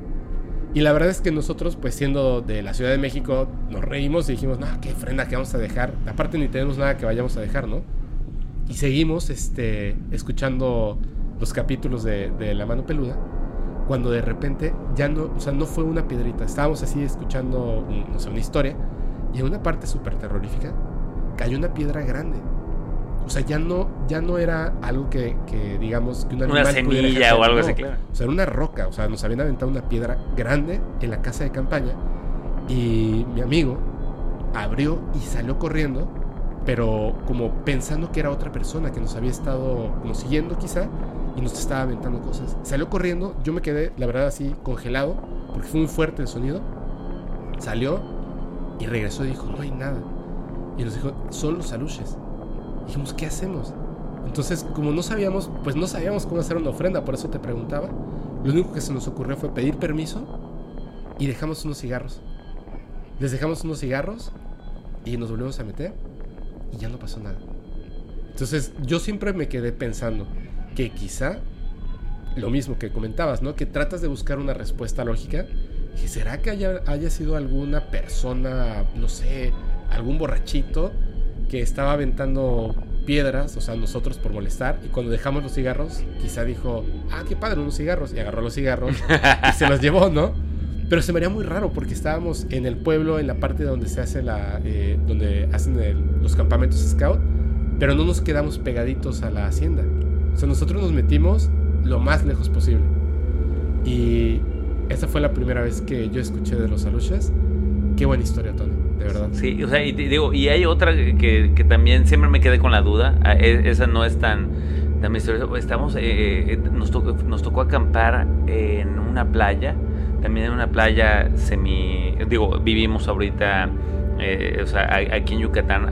Y la verdad es que nosotros, pues siendo de la Ciudad de México, nos reímos y dijimos, no, qué ofrenda que vamos a dejar. Aparte ni tenemos nada que vayamos a dejar, ¿no? Y seguimos este, escuchando los capítulos de, La Mano Peluda, cuando de repente ya no, o sea, no fue una piedrita, estábamos así escuchando, no sé, una historia, y en una parte súper terrorífica cayó una piedra grande. O sea, ya no, ya no era algo que, digamos, que una semilla o algo así, claro. O sea, era una roca. O sea, nos habían aventado una piedra grande en la casa de campaña. Y mi amigo abrió y salió corriendo, pero como pensando que era otra persona que nos había estado como siguiendo quizá y nos estaba aventando cosas. Salió corriendo, yo me quedé, la verdad, así congelado, porque fue muy fuerte el sonido. Salió y regresó y dijo, no hay nada. Y nos dijo, son los aluches. Dijimos, ¿qué hacemos? Entonces, como no sabíamos, pues no sabíamos cómo hacer una ofrenda, por eso te preguntaba. Lo único que se nos ocurrió fue pedir permiso y dejamos unos cigarros. Les dejamos unos cigarros y nos volvimos a meter y ya no pasó nada. Entonces, yo siempre me quedé pensando que quizá lo mismo que comentabas, ¿no? Que tratas de buscar una respuesta lógica. Y ¿será que haya, haya sido alguna persona, no sé, algún borrachito que estaba aventando piedras, o sea, nosotros por molestar, y cuando dejamos los cigarros, quizá dijo, ah, qué padre, unos cigarros, y agarró los cigarros y se los llevó, ¿no? Pero se me haría muy raro porque estábamos en el pueblo, en la parte donde se hace la, eh, donde hacen los campamentos scout, pero no nos quedamos pegaditos a la hacienda. O sea, nosotros nos metimos lo más lejos posible. Y esa fue la primera vez que yo escuché de los aluches. Qué buena historia, Tony de verdad. Sí, o sea, y digo, y hay otra que, que también siempre me quedé con la duda, ah, e, esa no es tan, estamos, eh, eh, nos, tocó, nos tocó acampar en una playa, también en una playa semi, digo, vivimos ahorita, eh, o sea, aquí en Yucatán,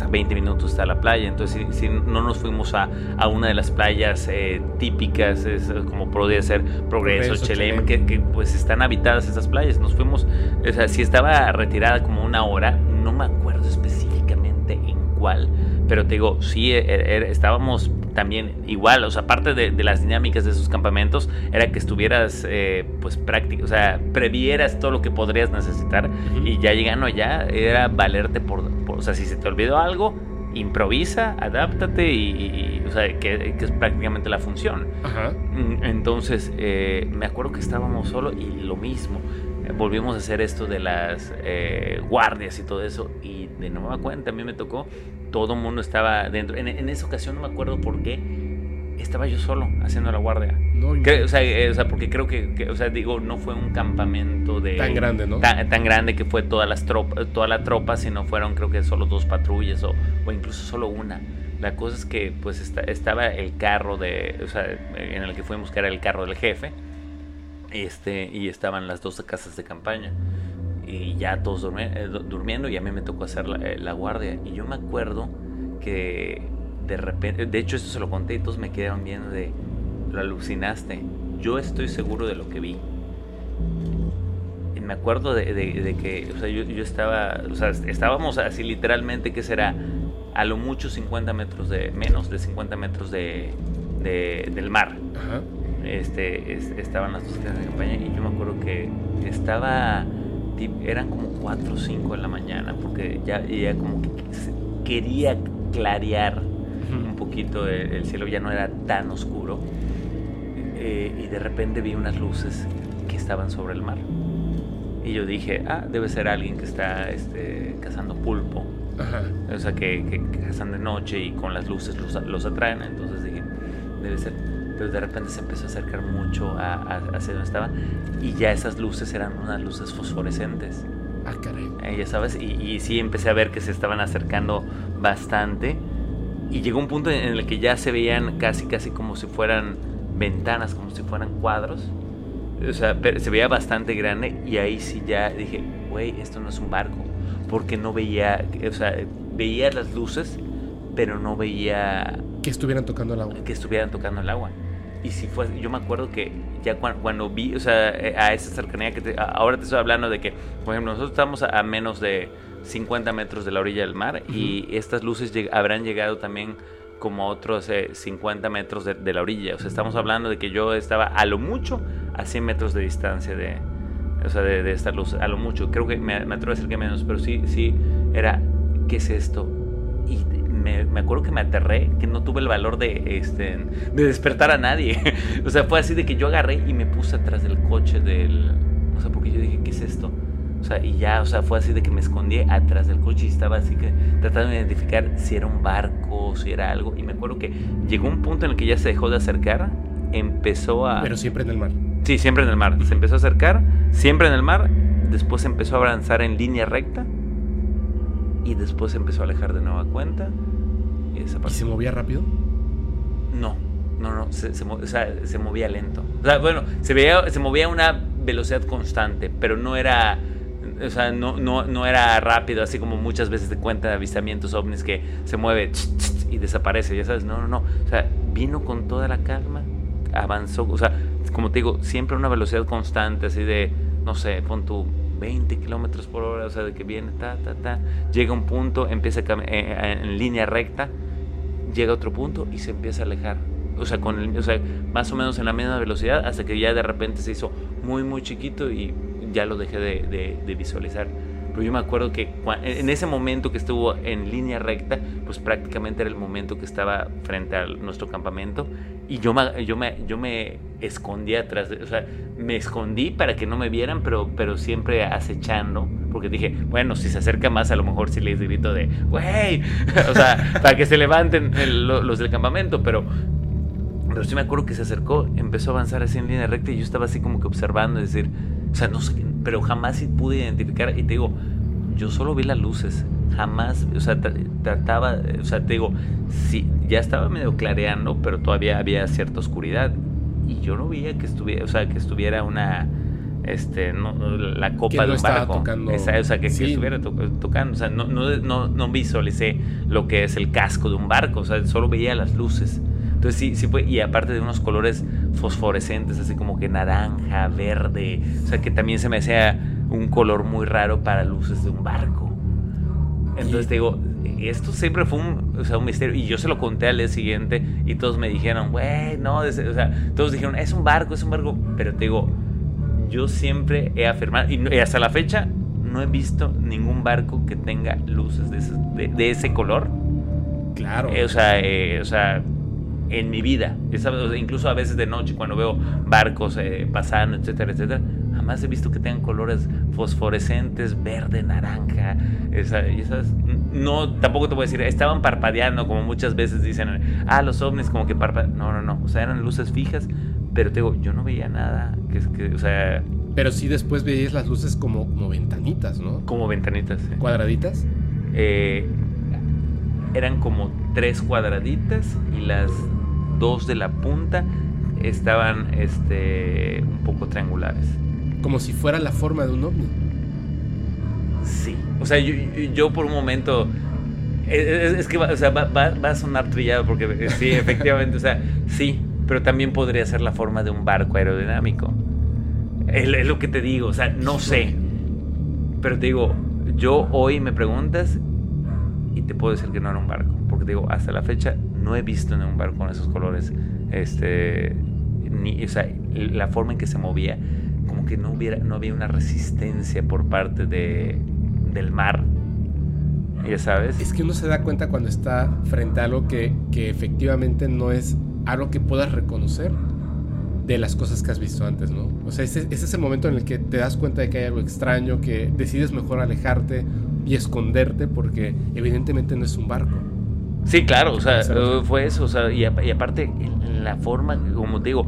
ah, a 20 minutos está la playa, entonces si, no nos fuimos a, a, una de las playas eh, típicas, es, como podría ser Progreso, Chelem, que, que, pues están habitadas esas playas, nos fuimos, o sea, si estaba retirada como una hora, no me acuerdo específicamente en cuál, pero te digo, sí, e, e, estábamos también igual, o sea, aparte de, las dinámicas de esos campamentos, era que estuvieras, eh, pues, práctico, o sea, previeras todo lo que podrías necesitar y ya llegando allá era valerte por, o sea, si se te olvidó algo, improvisa, adáptate y, o sea, que, es prácticamente la función. Mm, entonces, eh, me acuerdo que estábamos solo y lo mismo. Volvimos a hacer esto de las eh, guardias y todo eso y de nueva cuenta a mí me tocó todo el mundo estaba dentro. En, esa ocasión no me acuerdo por qué estaba yo solo haciendo la guardia. No, eh, o, sea, porque creo que, o sea, digo, no fue un campamento de... Tan grande, ¿no? Tan, grande que fue todas las tropas, toda la tropa, sino fueron creo que solo dos patrullas o, o incluso solo una. La cosa es que pues estaba el carro de, o sea, en el que fuimos, que era el carro del jefe, este, y estaban las dos casas de campaña y ya todos eh, durmiendo y a mí me tocó hacer eh, la, guardia. Y yo me acuerdo que de repente, de hecho esto se lo conté y todos me quedaron viendo de, lo alucinaste. Yo estoy seguro de lo que vi. Y me acuerdo de, que, o sea, yo, estaba, o sea, estábamos así literalmente, que será? A lo mucho 50 metros de, menos de 50 metros de, del mar. Este, estaban las dos casas de campaña y yo me acuerdo que estaba eran como 4 o 5 de la mañana, porque ya, ya como que quería clarear un poquito el, cielo, ya no era tan oscuro. Eh, y de repente vi unas luces que estaban sobre el mar. Y yo dije, ah, debe ser alguien que está este, cazando pulpo. O sea, que, cazan de noche y con las luces los, los atraen. Entonces dije, debe ser pero de repente se empezó a acercar mucho a, hacia donde estaba y ya esas luces eran unas luces fosforescentes. Ah, caray. Eh, ya sabes, y, y, sí empecé a ver que se estaban acercando bastante y llegó un punto en el que ya se veían casi, casi como si fueran ventanas, como si fueran cuadros. O sea, se veía bastante grande y ahí sí ya dije, güey, esto no es un barco, porque no veía, o sea, veía las luces, pero no veía que estuvieran tocando el agua. Que estuvieran tocando el agua. Y si fue, yo me acuerdo que ya cuando, vi, o sea, eh, a esa cercanía que ahora te estoy hablando de que, por ejemplo, nosotros estamos a, menos de 50 metros de la orilla del mar y estas luces habrán llegado también como a otros 50 metros de, la orilla. O sea, estamos hablando de que yo estaba a lo mucho a 100 metros de distancia de, o sea, de, esta luz, a lo mucho. Creo que me, me, atrevo a decir que menos, pero sí, sí, era, ¿qué es esto? Y me, me, acuerdo que me aterré, que no tuve el valor de, este, de despertar a nadie. o sea, fue así de que yo agarré y me puse atrás del coche del... O sea, porque yo dije, ¿qué es esto? O sea, y ya, o sea, fue así de que me escondí atrás del coche y estaba así que tratando de identificar si era un barco, si era algo. Y me acuerdo que llegó un punto en el que ya se dejó de acercar, empezó a... Pero siempre en el mar. Sí, siempre en el mar. Se empezó a acercar, siempre en el mar, después empezó a avanzar en línea recta y después empezó a alejar de nueva cuenta. ¿Y, se movía rápido? No, no, no, se, o sea, se movía lento. O sea, bueno, se, veía, se movía a una velocidad constante, pero no era o sea, no, no, no era rápido, así como muchas veces te cuentan de avistamientos ovnis que se mueve y desaparece, ya sabes, no, no, no, o sea, vino con toda la calma, avanzó, o sea, como te digo, siempre a una velocidad constante, así de, no sé, pon tu 20 kilómetros por hora, o sea, de que viene, ta, ta, ta, llega un punto, empieza a eh, en línea recta, llega a otro punto y se empieza a alejar. O sea, con el, o sea, más o menos en la misma velocidad hasta que ya de repente se hizo muy, muy chiquito y ya lo dejé de, visualizar. Pero yo me acuerdo que en ese momento que estuvo en línea recta, pues prácticamente era el momento que estaba frente a nuestro campamento y yo me, yo me, yo me escondí atrás, o sea, me escondí para que no me vieran, pero, pero siempre acechando, porque dije, bueno, si se acerca más, a lo mejor si les grito de, wey, o sea, para que se levanten los del campamento, pero pero sí me acuerdo que se acercó, empezó a avanzar así en línea recta y yo estaba así como que observando, y decir, o sea, no sé, pero jamás pude identificar. Y te digo, yo solo vi las luces. Jamás, o sea, trataba, o sea, te digo, sí, ya estaba medio clareando, pero todavía había cierta oscuridad. Y yo no veía que estuviera, o sea, que estuviera una, este, no, la copa de un barco. Tocando... o sea, que, estuviera tocando. O sea, no, no, no, no visualicé lo que es el casco de un barco. O sea, solo veía las luces. Entonces sí, sí fue, y aparte de unos colores fosforescentes, así como que naranja, verde, o sea que también se me hacía un color muy raro para luces de un barco. Entonces te digo, esto siempre fue un, o sea, un misterio. Y yo se lo conté al día siguiente y todos me dijeron, güey, no, o sea, todos dijeron, es un barco, es un barco. Pero te digo, yo siempre he afirmado, y hasta la fecha no he visto ningún barco que tenga luces de ese, de, ese color. Claro. Eh, o sea, eh, o sea, en mi vida. Incluso a veces de noche cuando veo barcos eh, pasando, etcétera, etcétera. Jamás he visto que tengan colores fosforescentes, verde, naranja. esas, no, tampoco te voy a decir, estaban parpadeando como muchas veces dicen, ah, los ovnis como que parpadean. No, no, no. O sea, eran luces fijas, pero te digo, yo no veía nada. Que, que, o sea... Pero sí después veías las luces como, como ventanitas, ¿no? Como ventanitas, sí. ¿Cuadraditas? Eh, eran como tres cuadraditas y las dos de la punta estaban este, un poco triangulares. Como si fuera la forma de un ovni. Sí. O sea, yo, por un momento... Es, que va, a sonar trillado porque sí, efectivamente, o sea, sí, pero también podría ser la forma de un barco aerodinámico. Es, lo que te digo, o sea, no sé. Pero te digo, yo hoy me preguntas y te puedo decir que no era un barco, porque digo, hasta la fecha no he visto en un barco con esos colores, este, ni, o sea, la forma en que se movía, como que no, hubiera, no había una resistencia por parte de, del mar, ya sabes. Es que uno se da cuenta cuando está frente a algo que, que efectivamente no es algo que puedas reconocer de las cosas que has visto antes, ¿no? O sea, ese, ese, es el momento en el que te das cuenta de que hay algo extraño, que decides mejor alejarte y esconderte porque evidentemente no es un barco. Sí, claro, o sea, fue eso, o sea, y, aparte la forma, como te digo,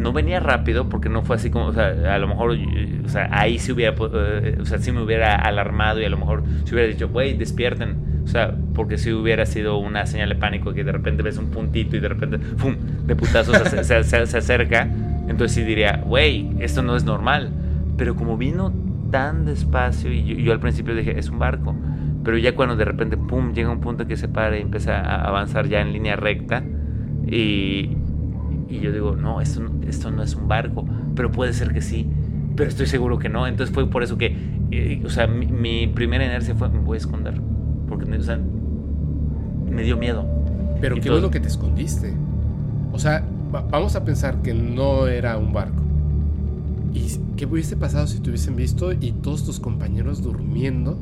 no venía rápido porque no fue así como, o sea, a lo mejor, o sea, ahí sí hubiera, eh, o sea, sí me hubiera alarmado y a lo mejor se hubiera dicho, güey, despierten, o sea, porque si hubiera sido una señal de pánico que de repente ves un puntito y de repente, ¡pum!, de putazos se, acerca, entonces sí diría, güey, esto no es normal, pero como vino tan despacio y yo, al principio dije, es un barco. Pero ya cuando de repente, pum, llega un punto que se para y empieza a avanzar ya en línea recta. Y, y yo digo, no esto, esto no es un barco, pero puede ser que sí, pero estoy seguro que no. Entonces fue por eso que, eh, o sea, mi, primera inercia fue, me voy a esconder, porque o sea, me dio miedo. Pero qué bueno que te escondiste. O sea, vamos a pensar que no era un barco. ¿Y qué hubiese pasado si te hubiesen visto y todos tus compañeros durmiendo?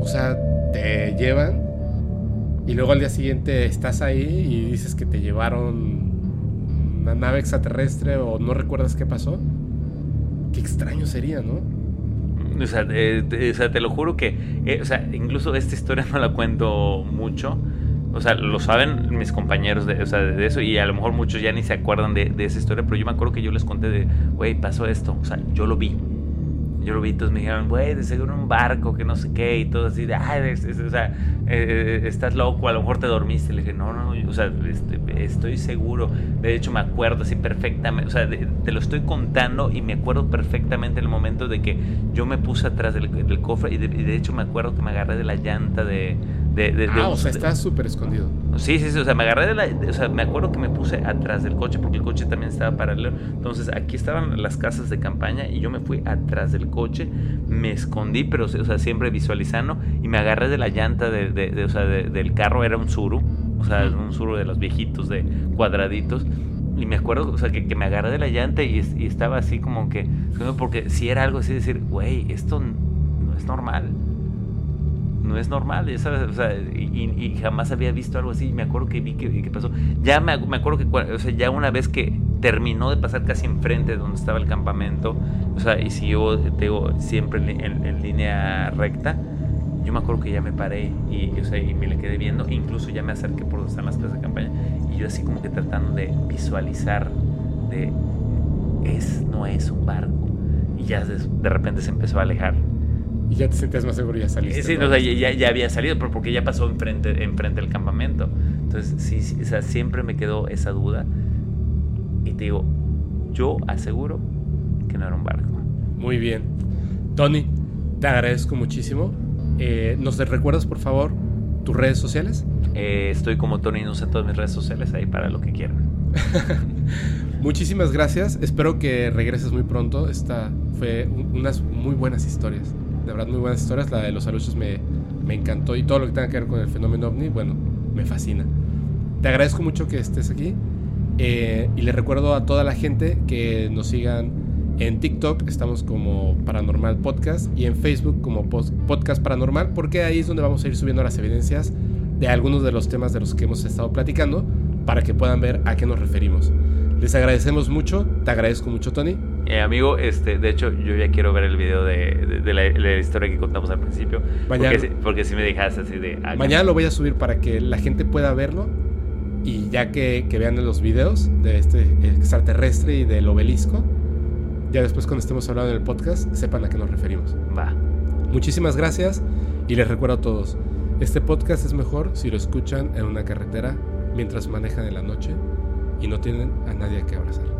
O sea, te llevan y luego al día siguiente estás ahí y dices que te llevaron una nave extraterrestre o no recuerdas qué pasó. Qué extraño sería, ¿no? O sea, te, lo juro que, eh, o sea, incluso esta historia no la cuento mucho. O sea, lo saben mis compañeros de, o sea, de eso y a lo mejor muchos ya ni se acuerdan de, de esa historia, pero yo me acuerdo que yo les conté de, güey, pasó esto. O sea, yo lo vi yo lo vi, todos me dijeron, güey, de seguro un barco, que no sé qué, y todo así, de, ay, o sea, eh, eh, estás loco, a lo mejor te dormiste. Le dije, no, no, o sea, este, estoy seguro. De hecho, me acuerdo así perfectamente, o sea, te lo estoy contando y me acuerdo perfectamente el momento de que yo me puse atrás del, cofre y de, hecho me acuerdo que me agarré de la llanta de... de, ah, o sea, estás súper escondido. Sí, sí, sí, o sea, me agarré de la... O sea, me acuerdo que me puse atrás del coche porque el coche también estaba paralelo. Entonces, aquí estaban las casas de campaña y yo me fui atrás del coche, me escondí, pero, o sea, siempre visualizando y me agarré de la llanta de de, o sea, del carro era un suru, o sea, un suru de los viejitos de cuadraditos. Y me acuerdo, o sea, que, me agarré de la llanta y, estaba así como que, porque si era algo así, decir, güey, esto no es normal. No es normal, o sea, y, jamás había visto algo así. Me acuerdo que vi que, pasó. Ya me, me, acuerdo que, o sea, ya una vez que terminó de pasar casi enfrente de donde estaba el campamento, o sea, y siguió, te digo, siempre en línea recta, yo me acuerdo que ya me paré y, o sea, y me le quedé viendo, incluso ya me acerqué por donde están las casas de campaña y yo así como que tratando de visualizar de es no es un barco y ya de, repente se empezó a alejar. Y ya te sentías más seguro y ya saliste. Sí, o sea, ya, ya, había salido, pero porque ya pasó enfrente, enfrente del campamento. Entonces, sí, sí, o sea, siempre me quedó esa duda. Y te digo, yo aseguro que no era un barco. Muy bien. Tony, te agradezco muchísimo eh, ¿Nos recuerdas, por favor, tus redes sociales? Eh, estoy como Tony Nus en todas mis redes sociales ahí para lo que quieran. Muchísimas gracias. Espero que regreses muy pronto. Esta fue unas muy buenas historias. De verdad, muy buenas historias. La de los aluchos me, me encantó y todo lo que tenga que ver con el fenómeno ovni, bueno, me fascina. Te agradezco mucho que estés aquí. Eh, y le recuerdo a toda la gente que nos sigan en TikTok estamos como Paranormal Podcast y en Facebook como Podcast Paranormal porque ahí es donde vamos a ir subiendo las evidencias de algunos de los temas de los que hemos estado platicando para que puedan ver a qué nos referimos. Les agradecemos mucho, te agradezco mucho Tony. Eh, amigo, este, de hecho yo ya quiero ver el video de, la, historia que contamos al principio. Mañana, porque, si me dejaste así de... Ah, mañana lo voy a subir para que la gente pueda verlo y ya que, que vean los videos de este extraterrestre y del obelisco, ya después cuando estemos hablando del podcast sepan a qué nos referimos. Va. Muchísimas gracias y les recuerdo a todos, este podcast es mejor si lo escuchan en una carretera mientras manejan en la noche y no tienen a nadie que abrazar.